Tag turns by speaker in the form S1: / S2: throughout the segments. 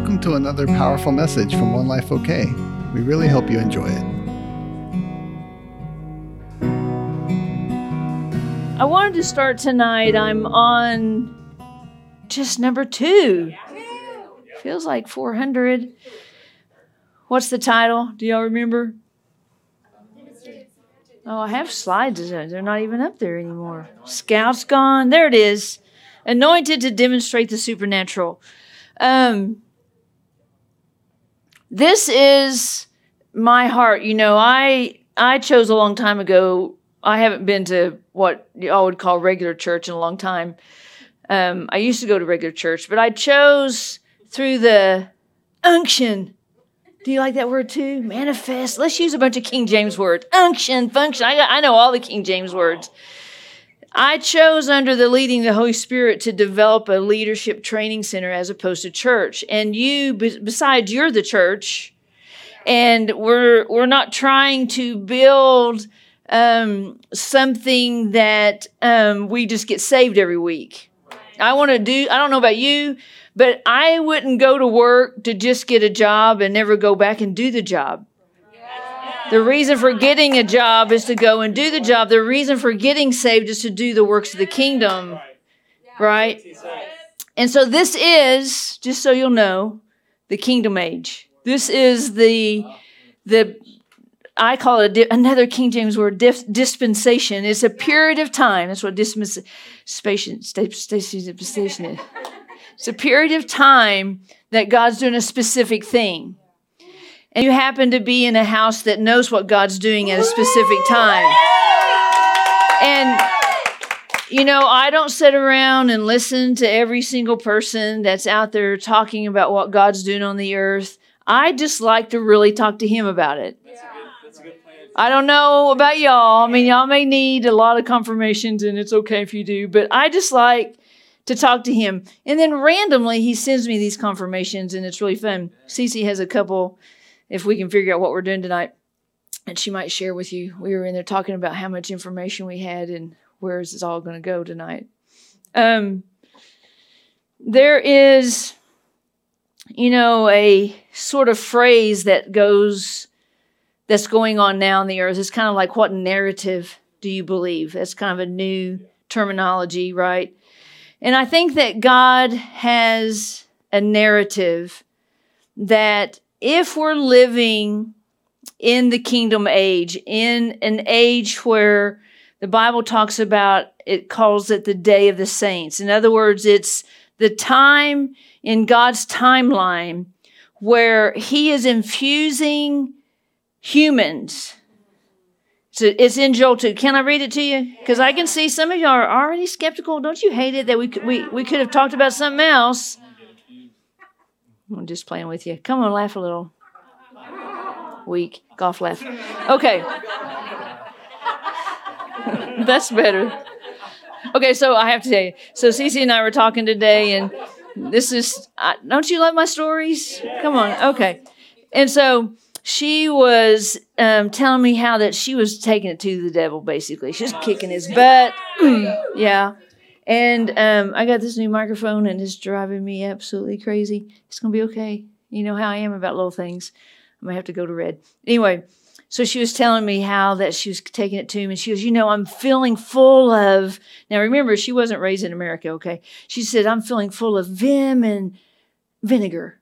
S1: welcome to another powerful message from One Life OK. We really hope you enjoy it.
S2: I wanted to start tonight. I'm on just number two. Feels like 400. What's the title? Do y'all remember? Oh, I have slides. They're not even up there anymore. Scouts gone. There it is. Anointed to demonstrate the supernatural. Um, this is my heart. You know, I I chose a long time ago. I haven't been to what y'all would call regular church in a long time. Um, I used to go to regular church, but I chose through the unction. Do you like that word too? Manifest. Let's use a bunch of King James words. Unction, function. I, I know all the King James words. I chose under the leading of the Holy Spirit to develop a leadership training center as opposed to church. And you, besides, you're the church, and we're we're not trying to build um, something that um, we just get saved every week. I want to do. I don't know about you, but I wouldn't go to work to just get a job and never go back and do the job. The reason for getting a job is to go and do the job. The reason for getting saved is to do the works of the kingdom. Right? And so this is, just so you'll know, the kingdom age. This is the the I call it a, another King James word, dispensation. It's a period of time. That's what dispensation, dispensation is. It's a period of time that God's doing a specific thing and you happen to be in a house that knows what God's doing at a specific time. And you know, I don't sit around and listen to every single person that's out there talking about what God's doing on the earth. I just like to really talk to Him about it. I don't know about y'all. I mean, y'all may need a lot of confirmations, and it's okay if you do, but I just like to talk to Him. And then randomly, He sends me these confirmations, and it's really fun. Cece has a couple if we can figure out what we're doing tonight. And she might share with you. We were in there talking about how much information we had and where is this all going to go tonight. Um, there is, you know, a sort of phrase that goes, that's going on now on the earth. It's kind of like, what narrative do you believe? That's kind of a new terminology, right? And I think that God has a narrative that if we're living in the kingdom age, in an age where the Bible talks about, it calls it the day of the saints. In other words, it's the time in God's timeline where He is infusing humans. So it's in Joel 2. Can I read it to you? Because I can see some of y'all are already skeptical. Don't you hate it that we, we, we could have talked about something else? I'm just playing with you. Come on, laugh a little. Weak. Golf laugh. Okay. That's better. Okay, so I have to tell you. So Cece and I were talking today, and this is. Uh, don't you love my stories? Come on. Okay. And so she was um, telling me how that she was taking it to the devil, basically. She's kicking his butt. yeah. And um, I got this new microphone and it's driving me absolutely crazy. It's going to be okay. You know how I am about little things. I might have to go to red. Anyway, so she was telling me how that she was taking it to him and she goes, You know, I'm feeling full of. Now remember, she wasn't raised in America, okay? She said, I'm feeling full of vim and vinegar.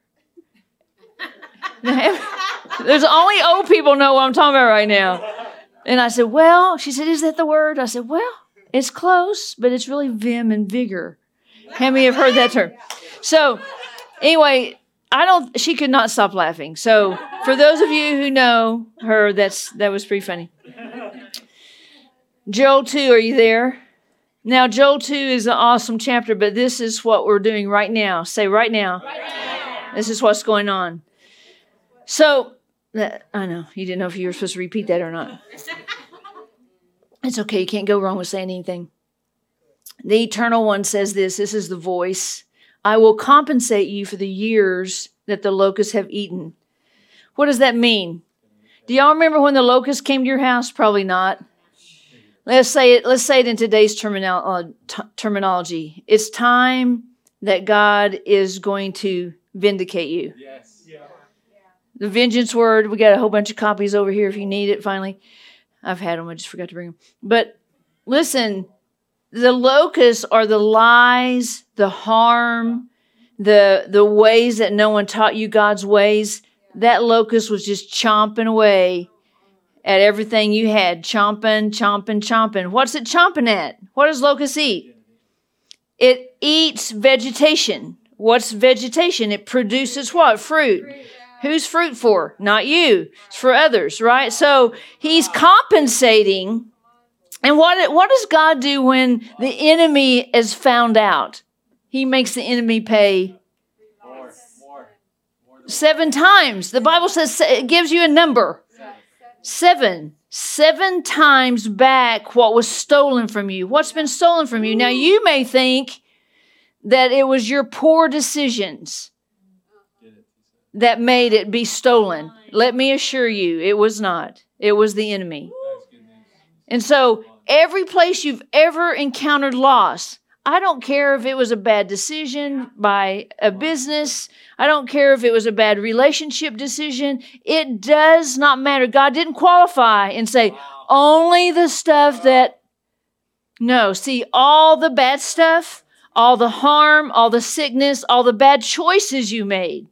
S2: There's only old people know what I'm talking about right now. And I said, Well, she said, Is that the word? I said, Well, it's close, but it's really vim and vigor. How many have heard that term? So, anyway, I don't. She could not stop laughing. So, for those of you who know her, that's that was pretty funny. Joel two, are you there? Now, Joel two is an awesome chapter, but this is what we're doing right now. Say right now. Right now. This is what's going on. So, I know you didn't know if you were supposed to repeat that or not. It's okay. You can't go wrong with saying anything. The eternal one says this this is the voice. I will compensate you for the years that the locusts have eaten. What does that mean? Do y'all remember when the locusts came to your house? Probably not. Let's say it. Let's say it in today's terminal, uh, t- terminology. It's time that God is going to vindicate you. Yes. Yeah. The vengeance word, we got a whole bunch of copies over here if you need it finally. I've had them, I just forgot to bring them. But listen, the locusts are the lies, the harm, the the ways that no one taught you God's ways. That locust was just chomping away at everything you had, chomping, chomping, chomping. What's it chomping at? What does locust eat? It eats vegetation. What's vegetation? It produces what? Fruit. Who's fruit for? Not you. It's for others, right? So he's compensating. And what, what does God do when the enemy is found out? He makes the enemy pay seven times. The Bible says it gives you a number. Seven. Seven times back what was stolen from you. What's been stolen from you? Now you may think that it was your poor decisions that made it be stolen. Let me assure you, it was not. It was the enemy. And so, every place you've ever encountered loss, I don't care if it was a bad decision by a business. I don't care if it was a bad relationship decision. It does not matter. God didn't qualify and say only the stuff that, no, see, all the bad stuff, all the harm, all the sickness, all the bad choices you made.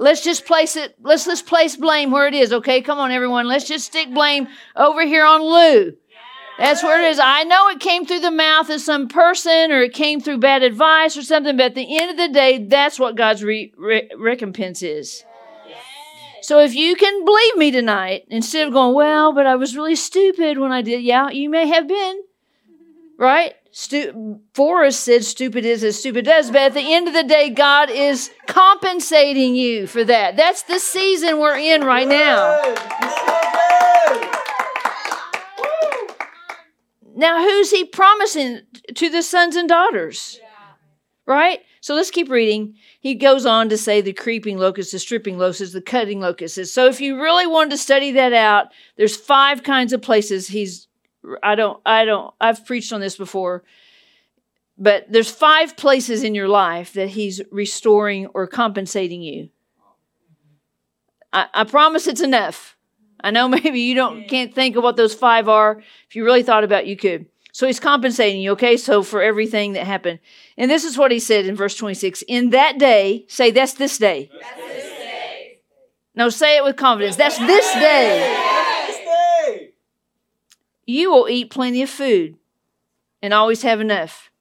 S2: Let's just place it, let's just place blame where it is, okay? Come on, everyone. Let's just stick blame over here on Lou. That's where it is. I know it came through the mouth of some person or it came through bad advice or something, but at the end of the day, that's what God's re- re- recompense is. So if you can believe me tonight, instead of going, well, but I was really stupid when I did, yeah, you may have been, right? Stu- Forrest said stupid is as stupid does, but at the end of the day, God is compensating you for that. That's the season we're in right now. Now, who's he promising to the sons and daughters? Right? So let's keep reading. He goes on to say the creeping locusts, the stripping locusts, the cutting locusts. So if you really wanted to study that out, there's five kinds of places he's I don't I don't I've preached on this before. But there's five places in your life that he's restoring or compensating you. I, I promise it's enough. I know maybe you don't can't think of what those five are. If you really thought about it, you could. So he's compensating you, okay? So for everything that happened. And this is what he said in verse 26. In that day, say that's this day. That's this day. No, say it with confidence. That's this day. You will eat plenty of food and always have enough.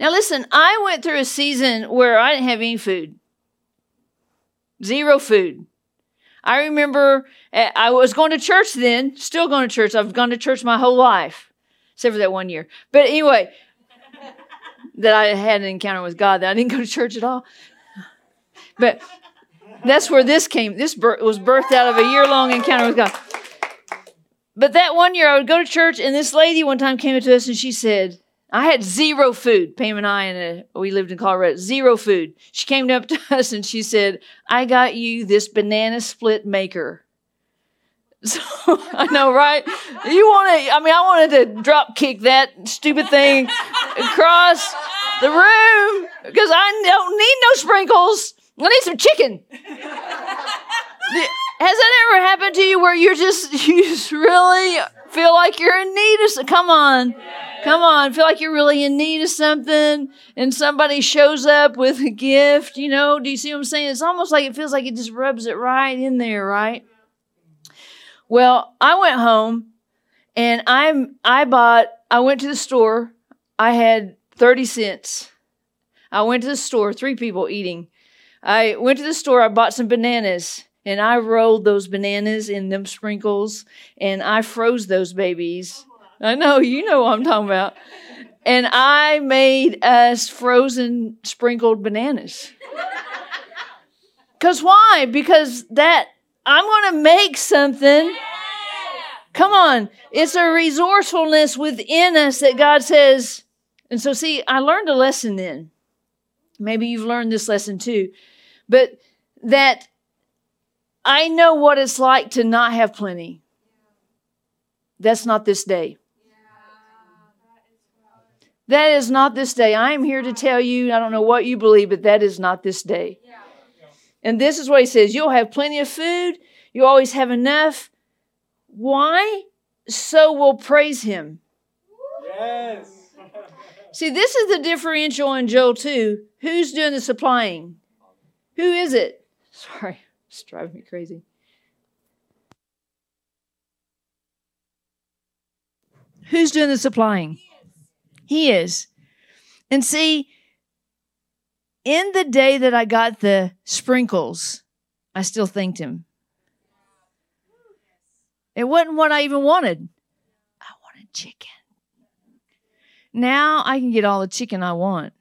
S2: Now listen, I went through a season where I didn't have any food. Zero food. I remember eh, I was going to church then, still going to church. I've gone to church my whole life, except for that one year. But anyway, that I had an encounter with God that I didn't go to church at all. But that's where this came. This was birthed out of a year long encounter with God. But that one year I would go to church, and this lady one time came up to us and she said, I had zero food. Pam and I, and uh, we lived in Colorado, zero food. She came up to us and she said, I got you this banana split maker. So I know, right? You want to, I mean, I wanted to drop kick that stupid thing across the room because I don't need no sprinkles. I need some chicken. Has that ever happened to you where you're just, you just really feel like you're in need of some, come on. Come on, feel like you're really in need of something and somebody shows up with a gift, you know? Do you see what I'm saying? It's almost like it feels like it just rubs it right in there, right? Well, I went home and I'm I bought I went to the store. I had 30 cents. I went to the store, three people eating. I went to the store, I bought some bananas and I rolled those bananas in them sprinkles and I froze those babies I know, you know what I'm talking about. And I made us frozen sprinkled bananas. Because why? Because that, I'm going to make something. Come on. It's a resourcefulness within us that God says. And so, see, I learned a lesson then. Maybe you've learned this lesson too. But that I know what it's like to not have plenty. That's not this day. That is not this day. I am here to tell you, I don't know what you believe, but that is not this day. And this is what he says You'll have plenty of food, you always have enough. Why? So we'll praise him. Yes. See, this is the differential in Joel 2. Who's doing the supplying? Who is it? Sorry, it's driving me crazy. Who's doing the supplying? He is. And see, in the day that I got the sprinkles, I still thanked him. It wasn't what I even wanted. I wanted chicken. Now I can get all the chicken I want.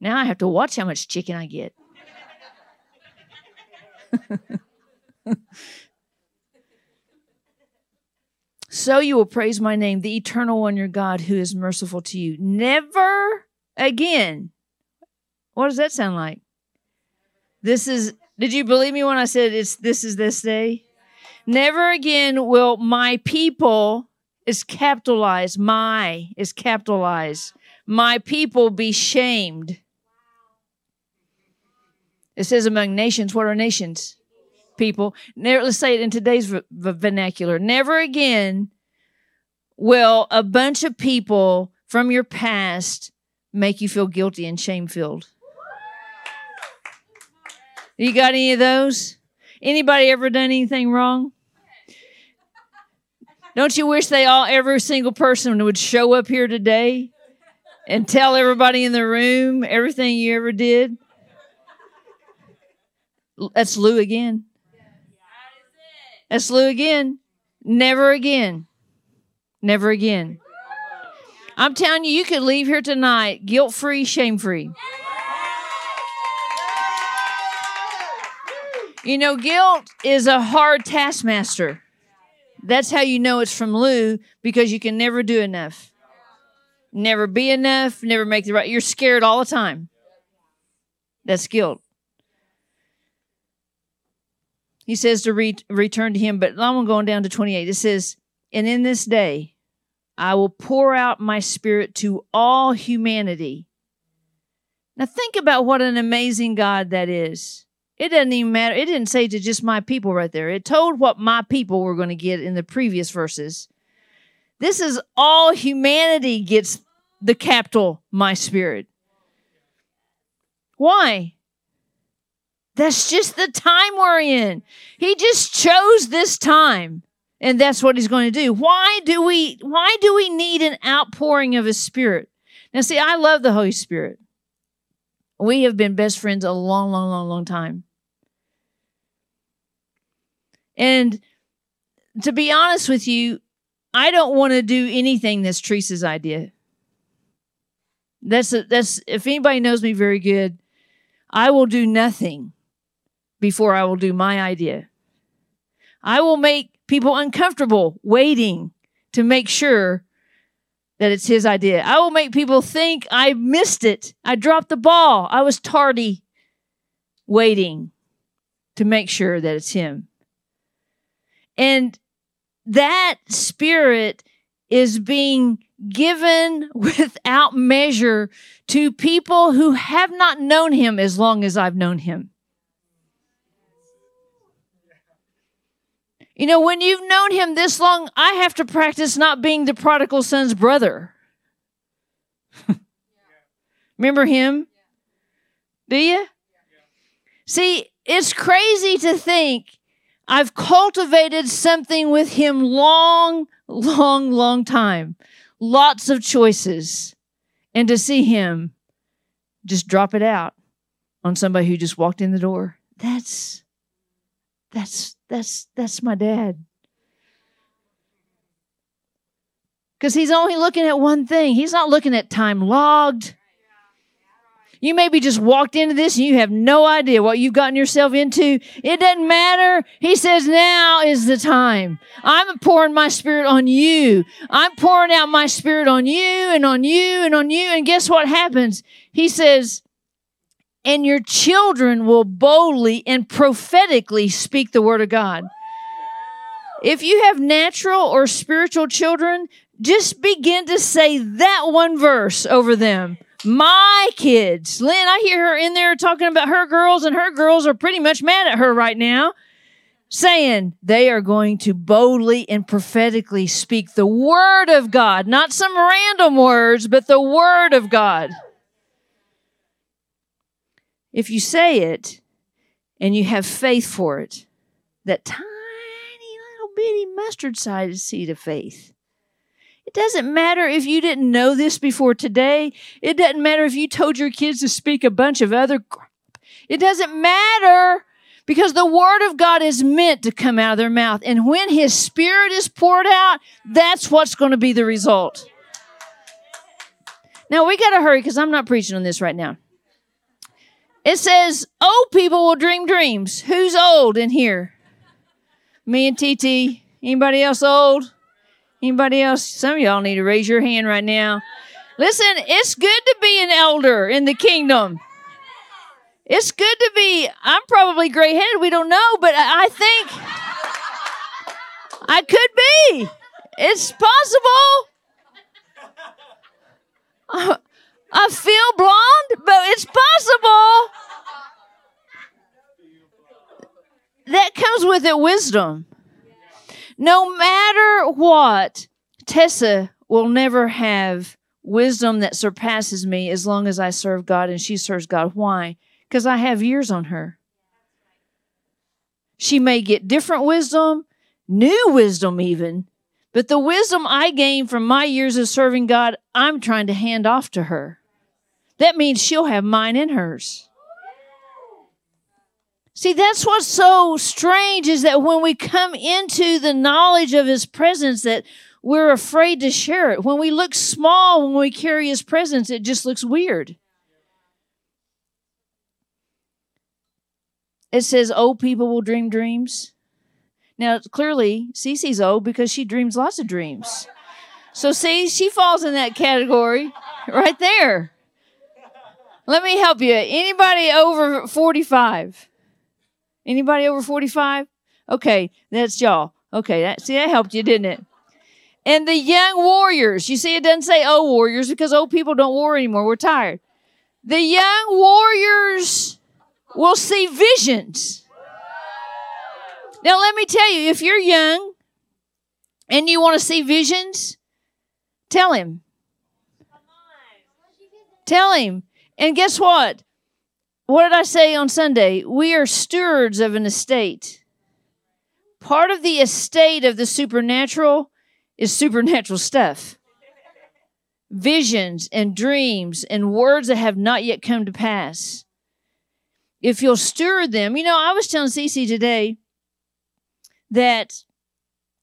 S2: Now I have to watch how much chicken I get. So you will praise my name, the eternal one, your God, who is merciful to you. Never again. What does that sound like? This is, did you believe me when I said it's this is this day? Never again will my people is capitalized, my is capitalized. My people be shamed. It says among nations, what are nations? People. Let's say it in today's vernacular. Never again will a bunch of people from your past make you feel guilty and shame filled. You got any of those? Anybody ever done anything wrong? Don't you wish they all, every single person would show up here today and tell everybody in the room everything you ever did? That's Lou again. That's Lou again. Never again. Never again. I'm telling you, you could leave here tonight guilt free, shame free. You know, guilt is a hard taskmaster. That's how you know it's from Lou because you can never do enough. Never be enough, never make the right. You're scared all the time. That's guilt. He says to re- return to him, but I'm going down to 28. It says, And in this day I will pour out my spirit to all humanity. Now think about what an amazing God that is. It doesn't even matter. It didn't say to just my people right there. It told what my people were going to get in the previous verses. This is all humanity gets the capital, my spirit. Why? That's just the time we're in. He just chose this time. And that's what he's going to do. Why do we why do we need an outpouring of his spirit? Now see, I love the Holy Spirit. We have been best friends a long, long, long, long time. And to be honest with you, I don't want to do anything that's Teresa's idea. That's a, that's if anybody knows me very good, I will do nothing before I will do my idea. I will make people uncomfortable waiting to make sure that it's his idea. I will make people think I missed it. I dropped the ball. I was tardy waiting to make sure that it's him. And that spirit is being given without measure to people who have not known him as long as I've known him. You know, when you've known him this long, I have to practice not being the prodigal son's brother. Remember him? Do you? See, it's crazy to think I've cultivated something with him long, long, long time. Lots of choices. And to see him just drop it out on somebody who just walked in the door. That's that's that's that's my dad. Because he's only looking at one thing. He's not looking at time logged. You maybe just walked into this and you have no idea what you've gotten yourself into. It doesn't matter. He says, now is the time. I'm pouring my spirit on you. I'm pouring out my spirit on you and on you and on you. And guess what happens? He says, and your children will boldly and prophetically speak the word of God. If you have natural or spiritual children, just begin to say that one verse over them. My kids. Lynn, I hear her in there talking about her girls, and her girls are pretty much mad at her right now, saying they are going to boldly and prophetically speak the word of God, not some random words, but the word of God. If you say it and you have faith for it, that tiny little bitty mustard sized seed of faith, it doesn't matter if you didn't know this before today. It doesn't matter if you told your kids to speak a bunch of other crap. It doesn't matter because the word of God is meant to come out of their mouth. And when his spirit is poured out, that's what's going to be the result. Now we got to hurry because I'm not preaching on this right now. It says, old people will dream dreams. Who's old in here? Me and TT. Anybody else old? Anybody else? Some of y'all need to raise your hand right now. Listen, it's good to be an elder in the kingdom. It's good to be, I'm probably gray headed, we don't know, but I think I could be. It's possible. Uh, I feel blonde, but it's possible. That comes with it wisdom. No matter what, Tessa will never have wisdom that surpasses me as long as I serve God and she serves God. Why? Because I have years on her. She may get different wisdom, new wisdom even, but the wisdom I gain from my years of serving God, I'm trying to hand off to her. That means she'll have mine and hers. See, that's what's so strange is that when we come into the knowledge of his presence that we're afraid to share it. When we look small when we carry his presence, it just looks weird. It says old people will dream dreams. Now, clearly, Cece's old because she dreams lots of dreams. So, see, she falls in that category right there. Let me help you. Anybody over 45? Anybody over 45? Okay, that's y'all. Okay, that, see, that helped you, didn't it? And the young warriors, you see, it doesn't say old warriors because old people don't war anymore. We're tired. The young warriors will see visions. Now, let me tell you if you're young and you want to see visions, tell him. Tell him. And guess what? what did I say on Sunday? We are stewards of an estate. Part of the estate of the supernatural is supernatural stuff visions and dreams and words that have not yet come to pass. If you'll steward them, you know, I was telling Cece today that,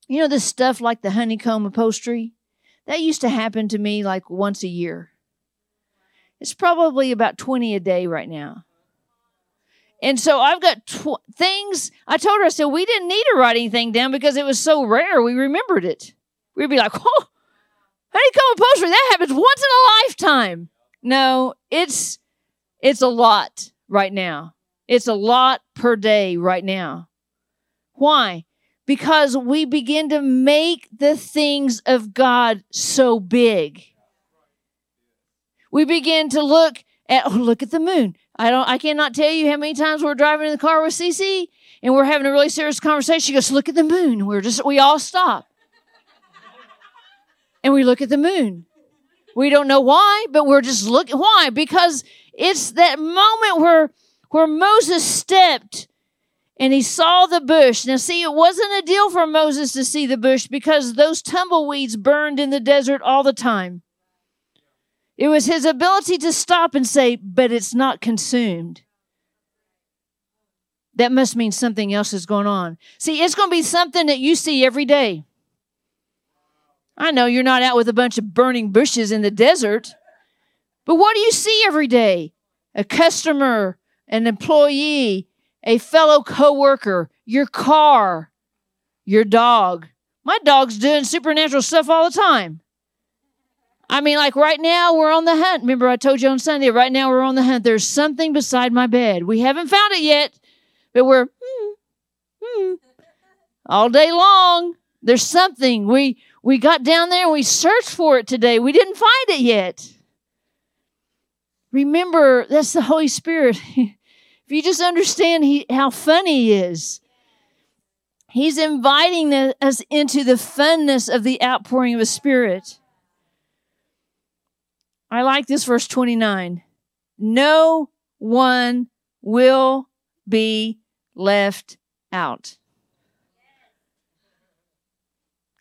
S2: you know, this stuff like the honeycomb upholstery, that used to happen to me like once a year. It's probably about 20 a day right now. And so I've got tw- things. I told her, I said, we didn't need to write anything down because it was so rare. We remembered it. We'd be like, oh, how do you come honeycomb upholstery, that happens once in a lifetime. No, it's it's a lot right now. It's a lot per day right now. Why? Because we begin to make the things of God so big. We begin to look at, oh, look at the moon. I don't I cannot tell you how many times we're driving in the car with Cece and we're having a really serious conversation. She goes, Look at the moon. We're just we all stop. and we look at the moon. We don't know why, but we're just looking why? Because it's that moment where where Moses stepped and he saw the bush. Now, see, it wasn't a deal for Moses to see the bush because those tumbleweeds burned in the desert all the time. It was his ability to stop and say, but it's not consumed. That must mean something else is going on. See, it's going to be something that you see every day. I know you're not out with a bunch of burning bushes in the desert, but what do you see every day? A customer, an employee, a fellow coworker, your car, your dog. My dog's doing supernatural stuff all the time. I mean, like right now, we're on the hunt. Remember, I told you on Sunday, right now, we're on the hunt. There's something beside my bed. We haven't found it yet, but we're hmm, hmm, all day long. There's something. We we got down there and we searched for it today. We didn't find it yet. Remember, that's the Holy Spirit. if you just understand he, how funny He is, He's inviting us into the funness of the outpouring of His Spirit. I like this verse 29. No one will be left out.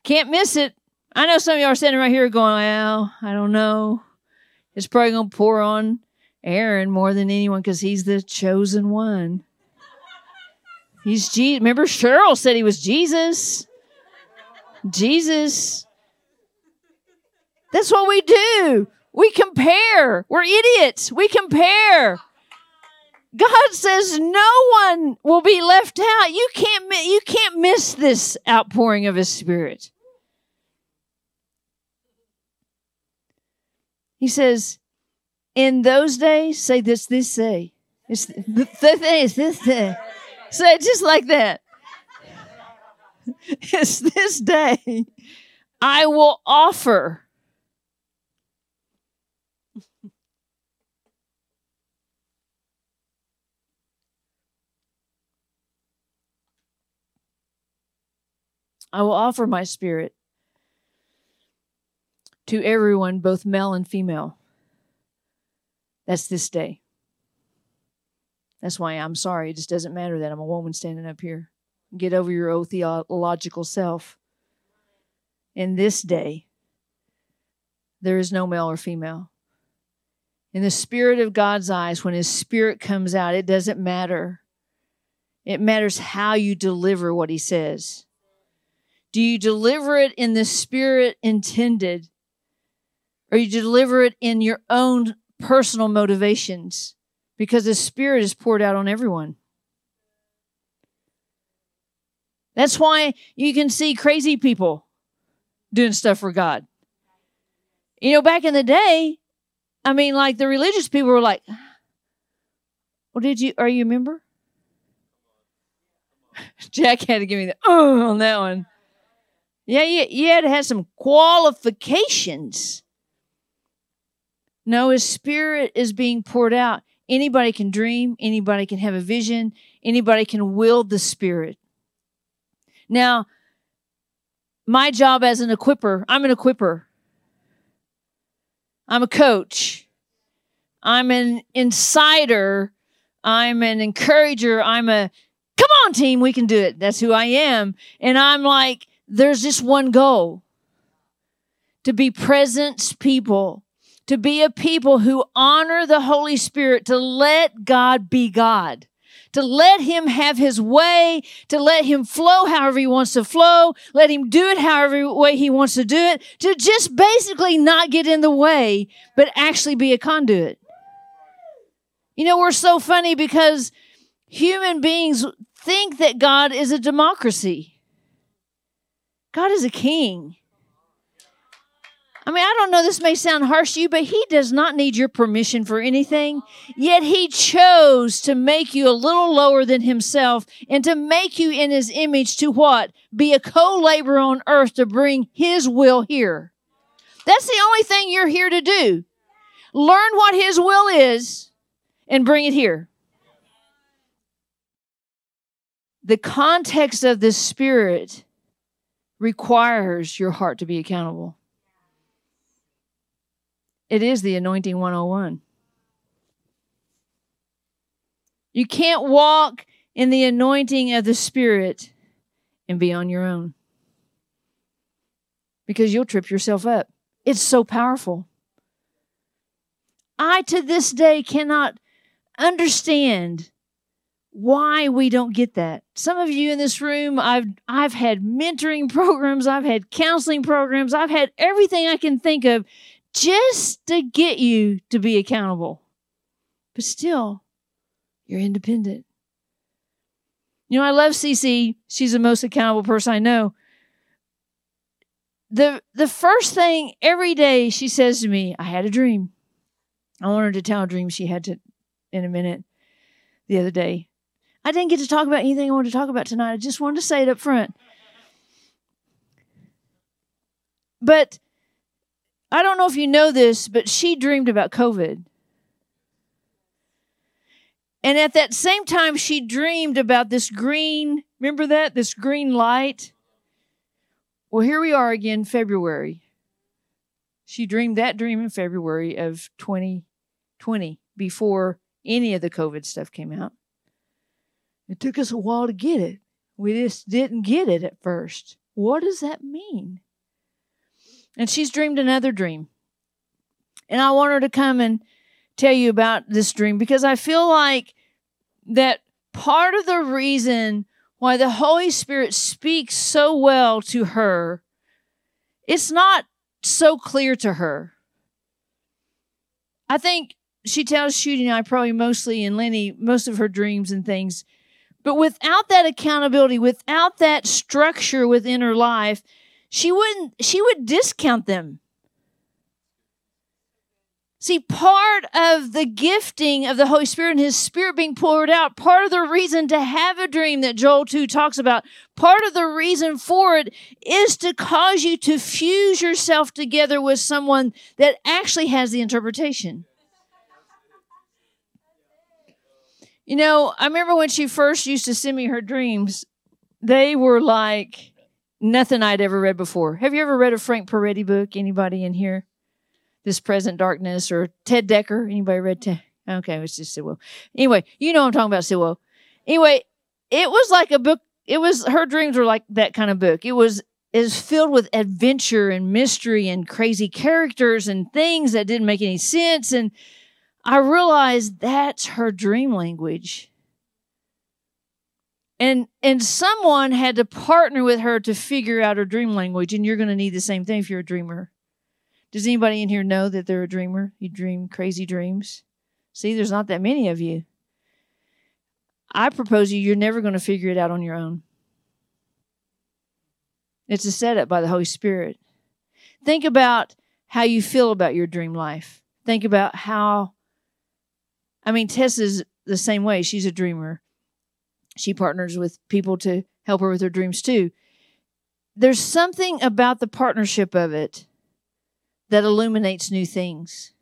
S2: Can't miss it. I know some of y'all are sitting right here going, well, I don't know. It's probably going to pour on Aaron more than anyone because he's the chosen one. He's Jesus. Remember, Cheryl said he was Jesus. Jesus. That's what we do. We compare. We're idiots. We compare. God says no one will be left out. You can't you can't miss this outpouring of his spirit. He says, in those days, say this this say. It's the, thing is this day. Say it just like that. It's this day I will offer I will offer my spirit to everyone, both male and female. That's this day. That's why I'm sorry. It just doesn't matter that I'm a woman standing up here. Get over your old theological self. In this day, there is no male or female. In the spirit of God's eyes, when His spirit comes out, it doesn't matter. It matters how you deliver what He says. Do you deliver it in the spirit intended? Or you deliver it in your own personal motivations? Because the spirit is poured out on everyone. That's why you can see crazy people doing stuff for God. You know, back in the day, I mean, like the religious people were like, well, did you, are you a member? Jack had to give me the, oh, on that one. Yeah, you, had to have some qualifications. No, his spirit is being poured out. Anybody can dream, anybody can have a vision, anybody can wield the spirit. Now, my job as an equiper, I'm an equiper. I'm a coach. I'm an insider. I'm an encourager. I'm a come on team, we can do it. That's who I am. And I'm like there's just one goal to be presence people, to be a people who honor the Holy Spirit, to let God be God, to let Him have His way, to let Him flow however He wants to flow, let Him do it however way He wants to do it, to just basically not get in the way, but actually be a conduit. You know, we're so funny because human beings think that God is a democracy. God is a king. I mean, I don't know, this may sound harsh to you, but He does not need your permission for anything. Yet He chose to make you a little lower than Himself and to make you in His image to what? Be a co laborer on earth to bring His will here. That's the only thing you're here to do. Learn what His will is and bring it here. The context of the Spirit requires your heart to be accountable. It is the anointing 101. You can't walk in the anointing of the Spirit and be on your own because you'll trip yourself up. It's so powerful. I, to this day, cannot understand why we don't get that. Some of you in this room, I've I've had mentoring programs, I've had counseling programs, I've had everything I can think of just to get you to be accountable. But still, you're independent. You know, I love Cece. She's the most accountable person I know. The the first thing every day she says to me, I had a dream. I want her to tell a dream she had to in a minute the other day. I didn't get to talk about anything I wanted to talk about tonight. I just wanted to say it up front. but I don't know if you know this, but she dreamed about COVID. And at that same time, she dreamed about this green, remember that? This green light. Well, here we are again, February. She dreamed that dream in February of 2020 before any of the COVID stuff came out. It took us a while to get it. We just didn't get it at first. What does that mean? And she's dreamed another dream. And I want her to come and tell you about this dream because I feel like that part of the reason why the Holy Spirit speaks so well to her, it's not so clear to her. I think she tells Shooty and I probably mostly and Lenny most of her dreams and things. But without that accountability, without that structure within her life, she wouldn't she would discount them. See, part of the gifting of the Holy Spirit and His Spirit being poured out, part of the reason to have a dream that Joel 2 talks about, part of the reason for it is to cause you to fuse yourself together with someone that actually has the interpretation. You know, I remember when she first used to send me her dreams, they were like nothing I'd ever read before. Have you ever read a Frank Peretti book? Anybody in here? This Present Darkness or Ted Dekker? Anybody read Ted? Okay, it's just Sidwell. Anyway, you know I'm talking about Sidwell. Anyway, it was like a book. It was her dreams were like that kind of book. It was is filled with adventure and mystery and crazy characters and things that didn't make any sense. And I realized that's her dream language. And and someone had to partner with her to figure out her dream language. And you're going to need the same thing if you're a dreamer. Does anybody in here know that they're a dreamer? You dream crazy dreams? See, there's not that many of you. I propose you, you're never going to figure it out on your own. It's a setup by the Holy Spirit. Think about how you feel about your dream life. Think about how, I mean, Tessa's the same way. She's a dreamer. She partners with people to help her with her dreams too. There's something about the partnership of it that illuminates new things.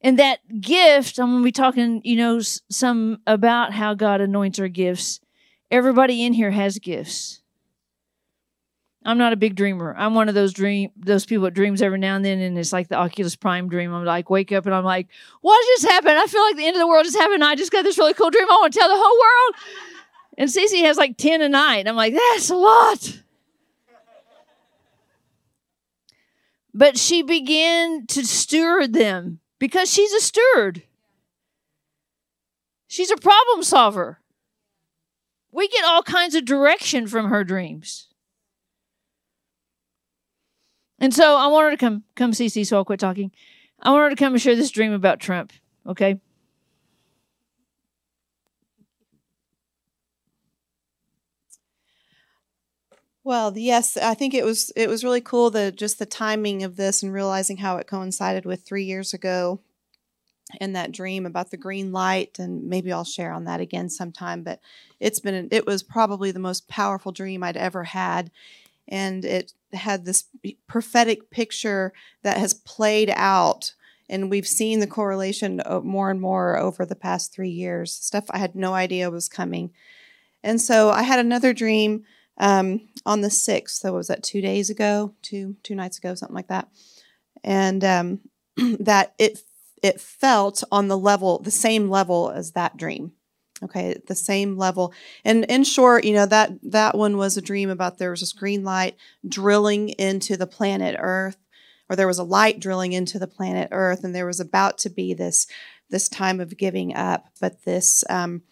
S2: And that gift, I'm going to be talking, you know, some about how God anoints our gifts. Everybody in here has gifts. I'm not a big dreamer. I'm one of those dream those people that dreams every now and then, and it's like the Oculus Prime dream. I'm like, wake up and I'm like, what just happened? I feel like the end of the world just happened. I just got this really cool dream. I want to tell the whole world. And Cece has like 10 a night. I'm like, that's a lot. But she began to steward them because she's a steward. She's a problem solver. We get all kinds of direction from her dreams. And so I want her to come, come see, see, so I'll quit talking. I want her to come and share this dream about Trump, okay?
S3: Well, yes, I think it was it was really cool the just the timing of this and realizing how it coincided with three years ago and that dream about the green light and maybe I'll share on that again sometime but it's been it was probably the most powerful dream I'd ever had and it had this prophetic picture that has played out and we've seen the correlation more and more over the past 3 years stuff I had no idea was coming and so I had another dream um, on the 6th. So was that two days ago, two two nights ago, something like that. And um, that it it felt on the level, the same level as that dream. Okay, the same level. And in short, you know that that one was a dream about there was this green light drilling into the planet Earth, or there was a light drilling into the planet Earth, and there was about to be this this time of giving up, but this um,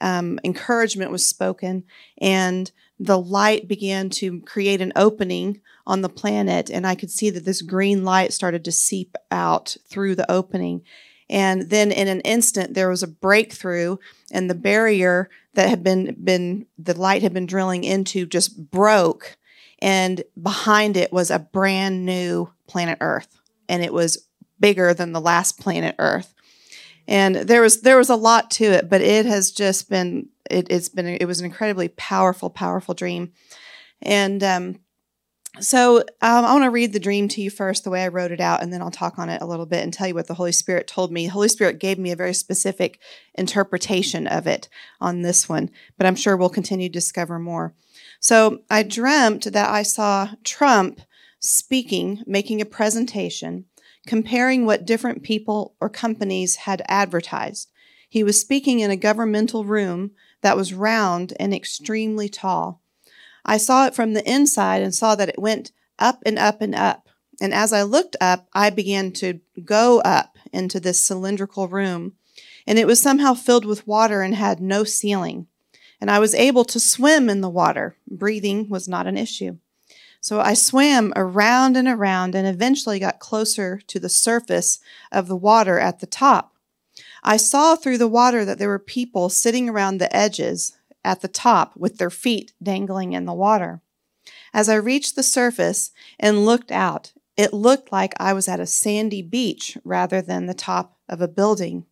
S3: um, encouragement was spoken, and the light began to create an opening on the planet, and I could see that this green light started to seep out through the opening. And then in an instant, there was a breakthrough, and the barrier that had been, been the light had been drilling into just broke. And behind it was a brand new planet Earth, and it was bigger than the last planet Earth. And there was there was a lot to it, but it has just been it, has been it was an incredibly powerful, powerful dream. And um, so um, I want to read the dream to you first, the way I wrote it out, and then I'll talk on it a little bit and tell you what the Holy Spirit told me. The Holy Spirit gave me a very specific interpretation of it on this one, but I'm sure we'll continue to discover more. So I dreamt that I saw Trump speaking, making a presentation, comparing what different people or companies had advertised. He was speaking in a governmental room that was round and extremely tall. I saw it from the inside and saw that it went up and up and up. And as I looked up, I began to go up into this cylindrical room. And it was somehow filled with water and had no ceiling. And I was able to swim in the water. Breathing was not an issue. So I swam around and around and eventually got closer to the surface of the water at the top. I saw through the water that there were people sitting around the edges at the top with their feet dangling in the water. As I reached the surface and looked out, it looked like I was at a sandy beach rather than the top of a building.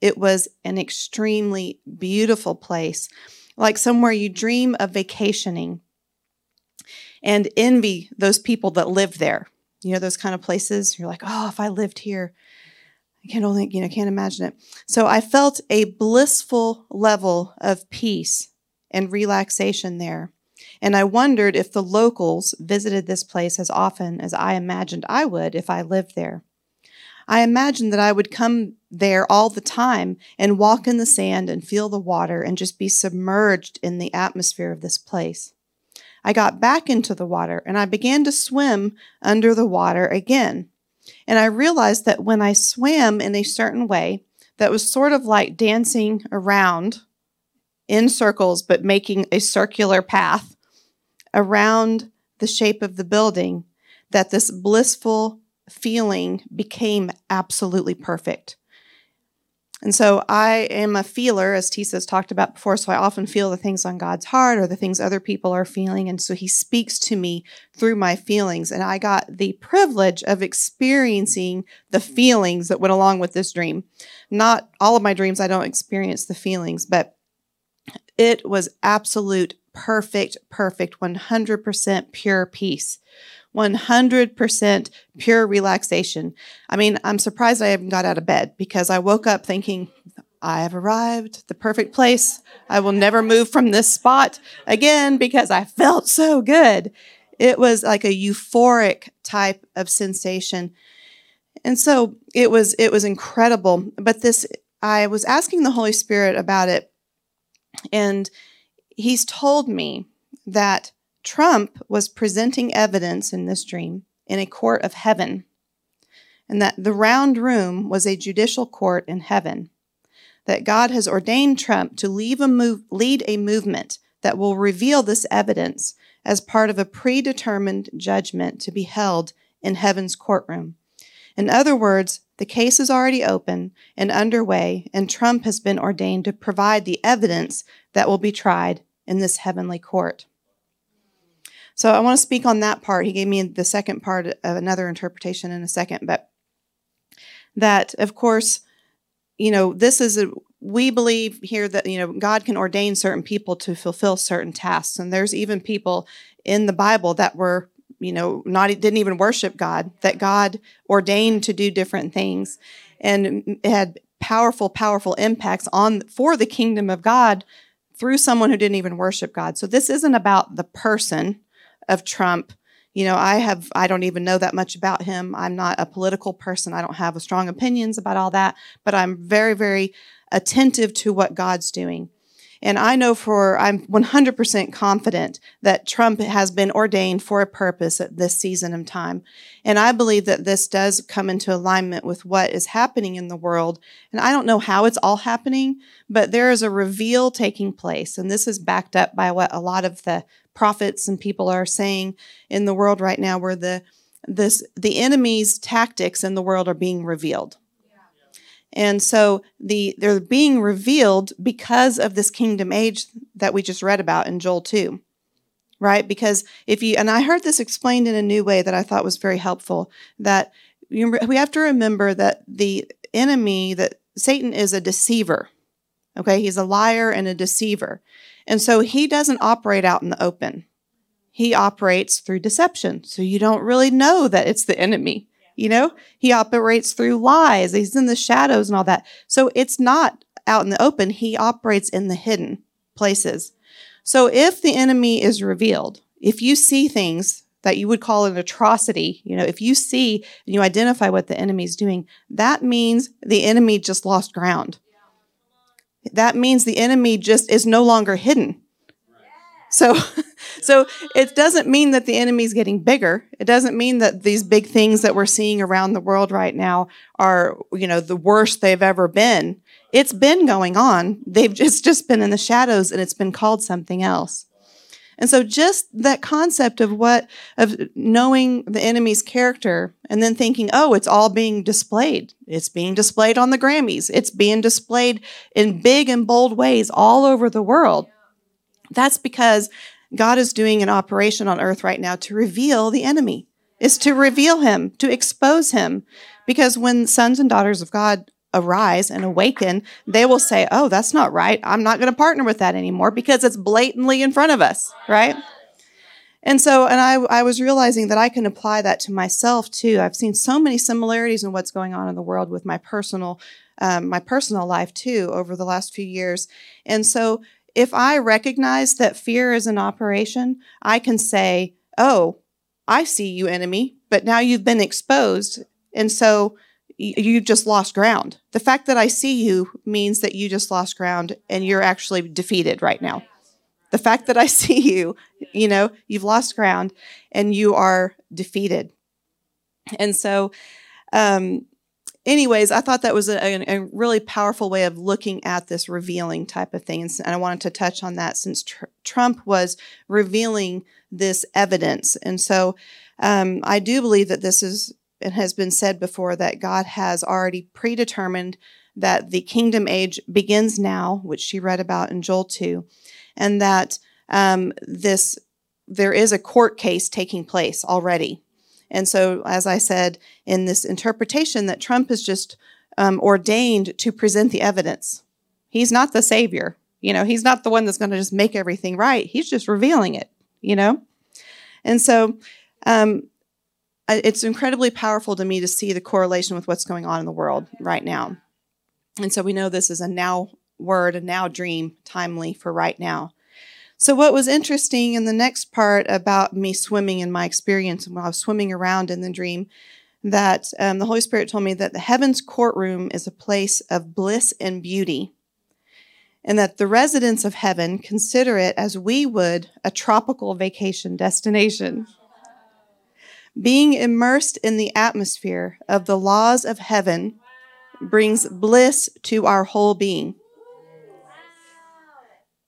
S3: It was an extremely beautiful place, like somewhere you dream of vacationing and envy those people that live there. You know, those kind of places. You're like, oh, if I lived here, I can't only, you know, can't imagine it. So I felt a blissful level of peace and relaxation there. And I wondered if the locals visited this place as often as I imagined I would if I lived there. I imagined that I would come there all the time and walk in the sand and feel the water and just be submerged in the atmosphere of this place. I got back into the water and I began to swim under the water again. And I realized that when I swam in a certain way, that was sort of like dancing around in circles, but making a circular path around the shape of the building, that this blissful feeling became absolutely perfect. And so I am a feeler, as Tisa's talked about before. So I often feel the things on God's heart or the things other people are feeling. And so he speaks to me through my feelings. And I got the privilege of experiencing the feelings that went along with this dream. Not all of my dreams, I don't experience the feelings, but it was absolute, perfect, perfect, 100% pure peace. 100% pure relaxation. I mean, I'm surprised I even got out of bed because I woke up thinking, I have arrived, the perfect place. I will never move from this spot again because I felt so good. It was like a euphoric type of sensation. And so it was it was incredible. But this I was asking the Holy Spirit about it and he's told me that Trump was presenting evidence in this dream in a court of heaven, and that the round room was a judicial court in heaven. That God has ordained Trump to lead a, move, lead a movement that will reveal this evidence as part of a predetermined judgment to be held in heaven's courtroom. In other words, the case is already open and underway, and Trump has been ordained to provide the evidence that will be tried in this heavenly court. So I want to speak on that part. He gave me the second part of another interpretation in a second, but that, of course, you know, this is a, we believe here that you know God can ordain certain people to fulfill certain tasks, and there's even people in the Bible that were you know not didn't even worship God that God ordained to do different things, and had powerful, powerful impacts on for the kingdom of God through someone who didn't even worship God. So this isn't about the person of Trump. You know, I have I don't even know that much about him. I'm not a political person. I don't have strong opinions about all that, but I'm very very attentive to what God's doing. And I know for, I'm 100% confident that Trump has been ordained for a purpose at this season of time. And I believe that this does come into alignment with what is happening in the world. And I don't know how it's all happening, but there is a reveal taking place. And this is backed up by what a lot of the prophets and people are saying in the world right now, where the this the enemy's tactics in the world are being revealed. And so the they're being revealed because of this kingdom age that we just read about in Joel 2. Right? Because if you and I heard this explained in a new way that I thought was very helpful that you, we have to remember that the enemy that Satan is a deceiver. Okay? He's a liar and a deceiver. And so he doesn't operate out in the open. he operates through deception. So you don't really know that it's the enemy. You know, he operates through lies. He's in the shadows and all that. So it's not out in the open. He operates in the hidden places. So if the enemy is revealed, if you see things that you would call an atrocity, you know, if you see and you identify what the enemy is doing, that means the enemy just lost ground. That means the enemy just is no longer hidden. So, so it doesn't mean that the enemy's getting bigger. It doesn't mean that these big things that we're seeing around the world right now are, you know, the worst they've ever been. It's been going on. They've just, just been in the shadows and it's been called something else. And so just that concept of what, of knowing the enemy's character and then thinking, oh, it's all being displayed. It's being displayed on the Grammys. It's being displayed in big and bold ways all over the world. That's because God is doing an operation on earth right now to reveal the enemy, is to reveal him, to expose him. Because when sons and daughters of God arise and awaken, they will say, Oh, that's not right. I'm not going to partner with that anymore because it's blatantly in front of us, right? And so, and I, I was realizing that I can apply that to myself too. I've seen so many similarities in what's going on in the world with my personal, um, my personal life too over the last few years. And so, if I recognize that fear is an operation, I can say, Oh, I see you, enemy, but now you've been exposed. And so you just lost ground. The fact that I see you means that you just lost ground and you're actually defeated right now. The fact that I see you, you know, you've lost ground and you are defeated. And so, um, anyways, I thought that was a, a, really powerful way of looking at this revealing type of thing. And, I wanted to touch on that since tr- Trump was revealing this evidence. And so um, I do believe that this is, it has been said before, that God has already predetermined that the kingdom age begins now, which she read about in Joel 2, and that um, this there is a court case taking place already and so, as I said in this interpretation, that Trump is just um, ordained to present the evidence. He's not the savior. You know, he's not the one that's going to just make everything right. He's just revealing it, you know? And so, um, it's incredibly powerful to me to see the correlation with what's going on in the world right now. And so we know this is a now word, a now dream, timely for right now. So, what was interesting in the next part about me swimming in my experience when I was swimming around in the dream, that um, the Holy Spirit told me that the heaven's courtroom is a place of bliss and beauty, and that the residents of heaven consider it as we would a tropical vacation destination. Being immersed in the atmosphere of the laws of heaven brings bliss to our whole being.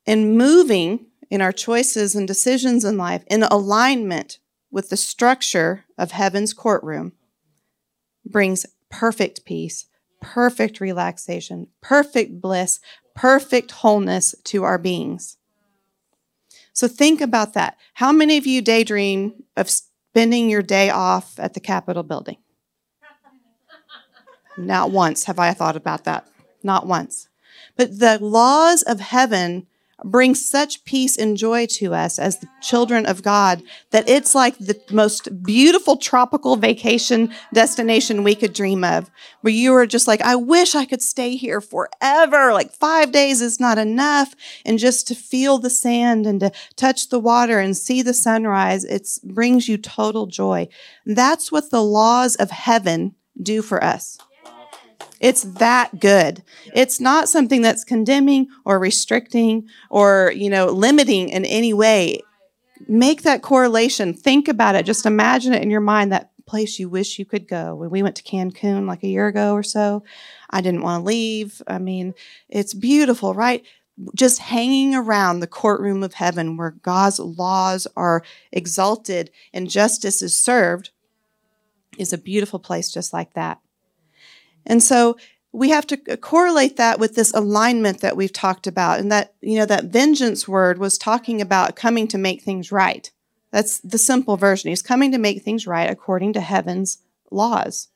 S3: And moving in our choices and decisions in life in alignment with the structure of heaven's courtroom brings perfect peace, perfect relaxation, perfect bliss, perfect wholeness to our beings. So think about that. How many of you daydream of spending your day off at the Capitol building? Not once have I thought about that. Not once. But the laws of heaven brings such peace and joy to us as the children of God that it's like the most beautiful tropical vacation destination we could dream of, where you are just like, I wish I could stay here forever. Like five days is not enough. And just to feel the sand and to touch the water and see the sunrise, it brings you total joy. That's what the laws of heaven do for us. It's that good. It's not something that's condemning or restricting or, you know, limiting in any way. Make that correlation. Think about it. Just imagine it in your mind that place you wish you could go. When we went to Cancun like a year ago or so, I didn't want to leave. I mean, it's beautiful, right? Just hanging around the courtroom of heaven where God's laws are exalted and justice is served is a beautiful place just like that. And so we have to correlate that with this alignment that we've talked about. And that, you know, that vengeance word was talking about coming to make things right. That's the simple version. He's coming to make things right according to heaven's laws.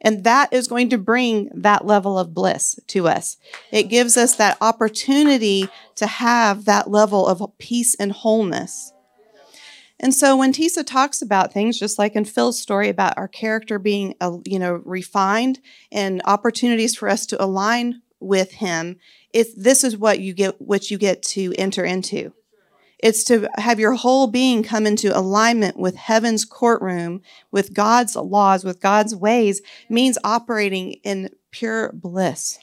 S3: And that is going to bring that level of bliss to us. It gives us that opportunity to have that level of peace and wholeness. And so when Tisa talks about things, just like in Phil's story about our character being, uh, you know, refined and opportunities for us to align with Him, it's this is what you get, what you get to enter into. It's to have your whole being come into alignment with heaven's courtroom, with God's laws, with God's ways, means operating in pure bliss.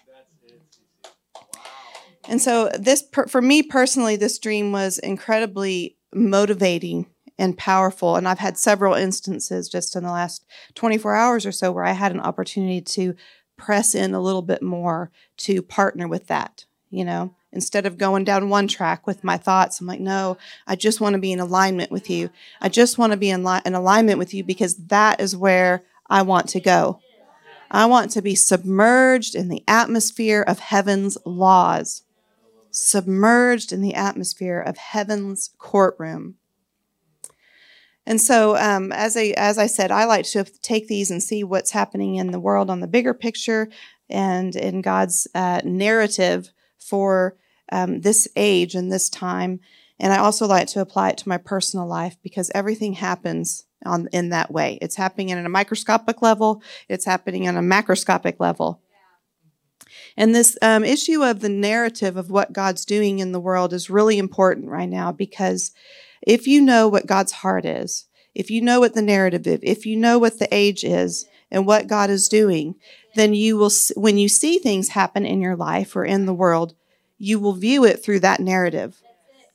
S3: And so, this, for me personally, this dream was incredibly motivating and powerful. And I've had several instances just in the last 24 hours or so where I had an opportunity to press in a little bit more to partner with that, you know instead of going down one track with my thoughts. I'm like, no, I just want to be in alignment with you. I just want to be in, li- in alignment with you because that is where I want to go. I want to be submerged in the atmosphere of heaven's laws, submerged in the atmosphere of heaven's courtroom. And so, um, as I as I said, I like to take these and see what's happening in the world on the bigger picture and in God's uh, narrative for um, this age and this time. And I also like to apply it to my personal life because everything happens on in that way. It's happening at a microscopic level. It's happening on a macroscopic level. And this um, issue of the narrative of what God's doing in the world is really important right now because if you know what God's heart is, if you know what the narrative is, if you know what the age is and what God is doing, then you will, when you see things happen in your life or in the world, you will view it through that narrative.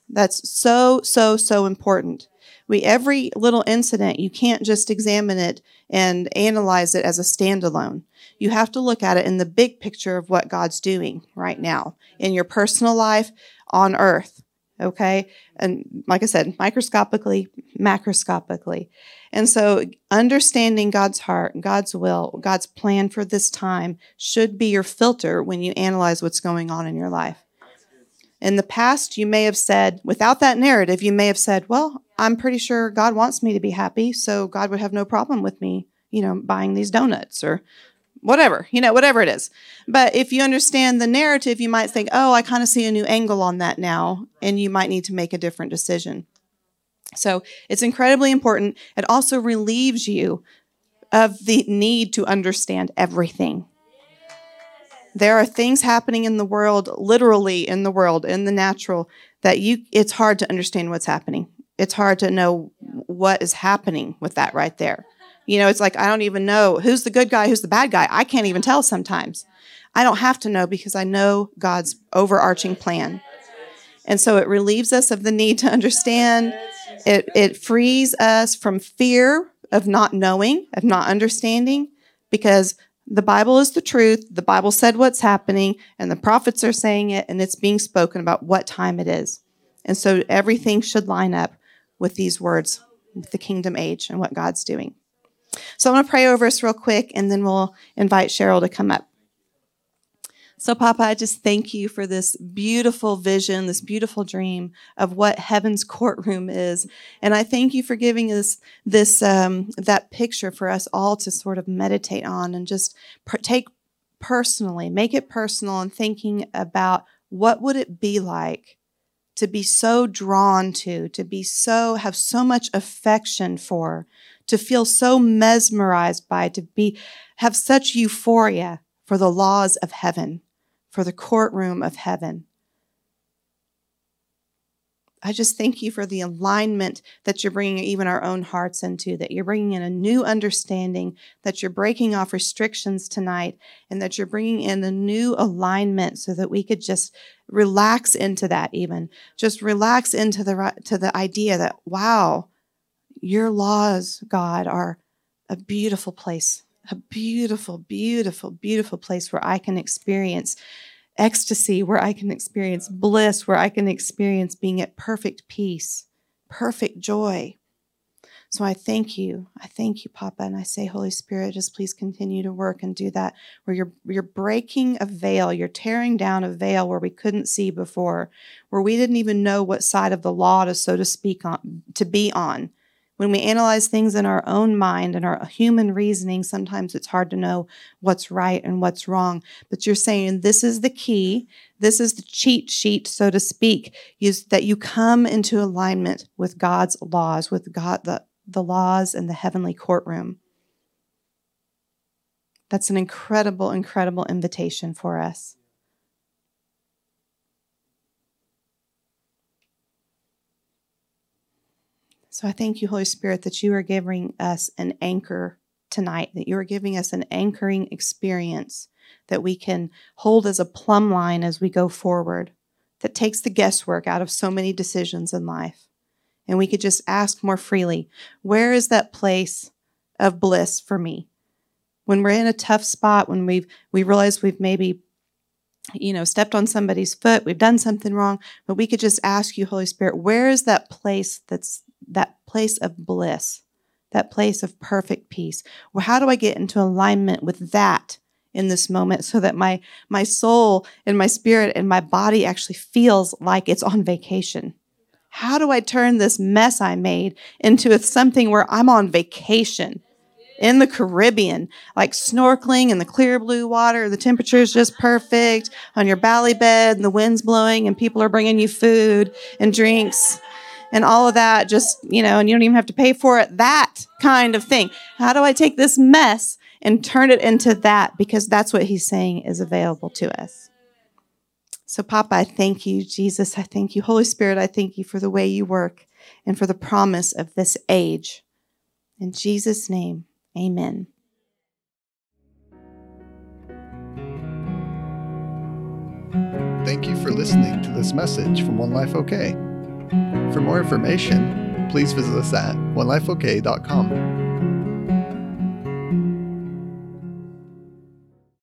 S3: That's so, so, so important. We every little incident, you can't just examine it and analyze it as a standalone. You have to look at it in the big picture of what God's doing right now in your personal life on earth. Okay. And like I said, microscopically, macroscopically. And so understanding God's heart, God's will, God's plan for this time should be your filter when you analyze what's going on in your life. In the past, you may have said, without that narrative, you may have said, well, I'm pretty sure God wants me to be happy, so God would have no problem with me, you know, buying these donuts or whatever, you know, whatever it is. But if you understand the narrative, you might think, oh, I kind of see a new angle on that now, and you might need to make a different decision. So it's incredibly important. It also relieves you of the need to understand everything. There are things happening in the world, literally in the world, in the natural, that you it's hard to understand what's happening. It's hard to know what is happening with that right there. You know, it's like I don't even know who's the good guy, who's the bad guy. I can't even tell sometimes. I don't have to know because I know God's overarching plan. And so it relieves us of the need to understand. It, it frees us from fear of not knowing, of not understanding, because the Bible is the truth. The Bible said what's happening, and the prophets are saying it, and it's being spoken about what time it is. And so everything should line up with these words, with the kingdom age and what God's doing. So I'm going to pray over us real quick, and then we'll invite Cheryl to come up. So, Papa, I just thank you for this beautiful vision, this beautiful dream of what heaven's courtroom is, and I thank you for giving us this um, that picture for us all to sort of meditate on and just take personally, make it personal, and thinking about what would it be like to be so drawn to, to be so have so much affection for, to feel so mesmerized by, to be have such euphoria for the laws of heaven for the courtroom of heaven. I just thank you for the alignment that you're bringing even our own hearts into, that you're bringing in a new understanding, that you're breaking off restrictions tonight, and that you're bringing in a new alignment so that we could just relax into that even. Just relax into the, to the idea that, wow, your laws, God, are a beautiful place a beautiful, beautiful, beautiful place where I can experience ecstasy, where I can experience bliss, where I can experience being at perfect peace, perfect joy. So I thank you. I thank you, Papa, and I say, Holy Spirit, just please continue to work and do that. Where you're you're breaking a veil, you're tearing down a veil where we couldn't see before, where we didn't even know what side of the law to, so to speak, on to be on When we analyze things in our own mind and our human reasoning, sometimes it's hard to know what's right and what's wrong. But you're saying this is the key, this is the cheat sheet, so to speak, is that you come into alignment with God's laws, with God the, the laws in the heavenly courtroom. That's an incredible, incredible invitation for us. So I thank you, Holy Spirit, that you are giving us an anchor tonight, that you are giving us an anchoring experience that we can hold as a plumb line as we go forward, that takes the guesswork out of so many decisions in life. And we could just ask more freely where is that place of bliss for me? When we're in a tough spot, when we've we realize we've maybe you know stepped on somebody's foot, we've done something wrong, but we could just ask you, Holy Spirit, where is that place that's that place of bliss, that place of perfect peace. Well, how do I get into alignment with that in this moment so that my my soul and my spirit and my body actually feels like it's on vacation? How do I turn this mess I made into something where I'm on vacation? in the Caribbean, like snorkeling in the clear blue water. The temperature is just perfect on your Bali bed and the wind's blowing and people are bringing you food and drinks and all of that just, you know, and you don't even have to pay for it. That kind of thing. How do I take this mess and turn it into that? Because that's what he's saying is available to us. So, Papa, I thank you. Jesus, I thank you. Holy Spirit, I thank you for the way you work and for the promise of this age. In Jesus' name, amen.
S1: Thank you for listening to this message from One Life OK. For more information, please visit us at onelifeok.com.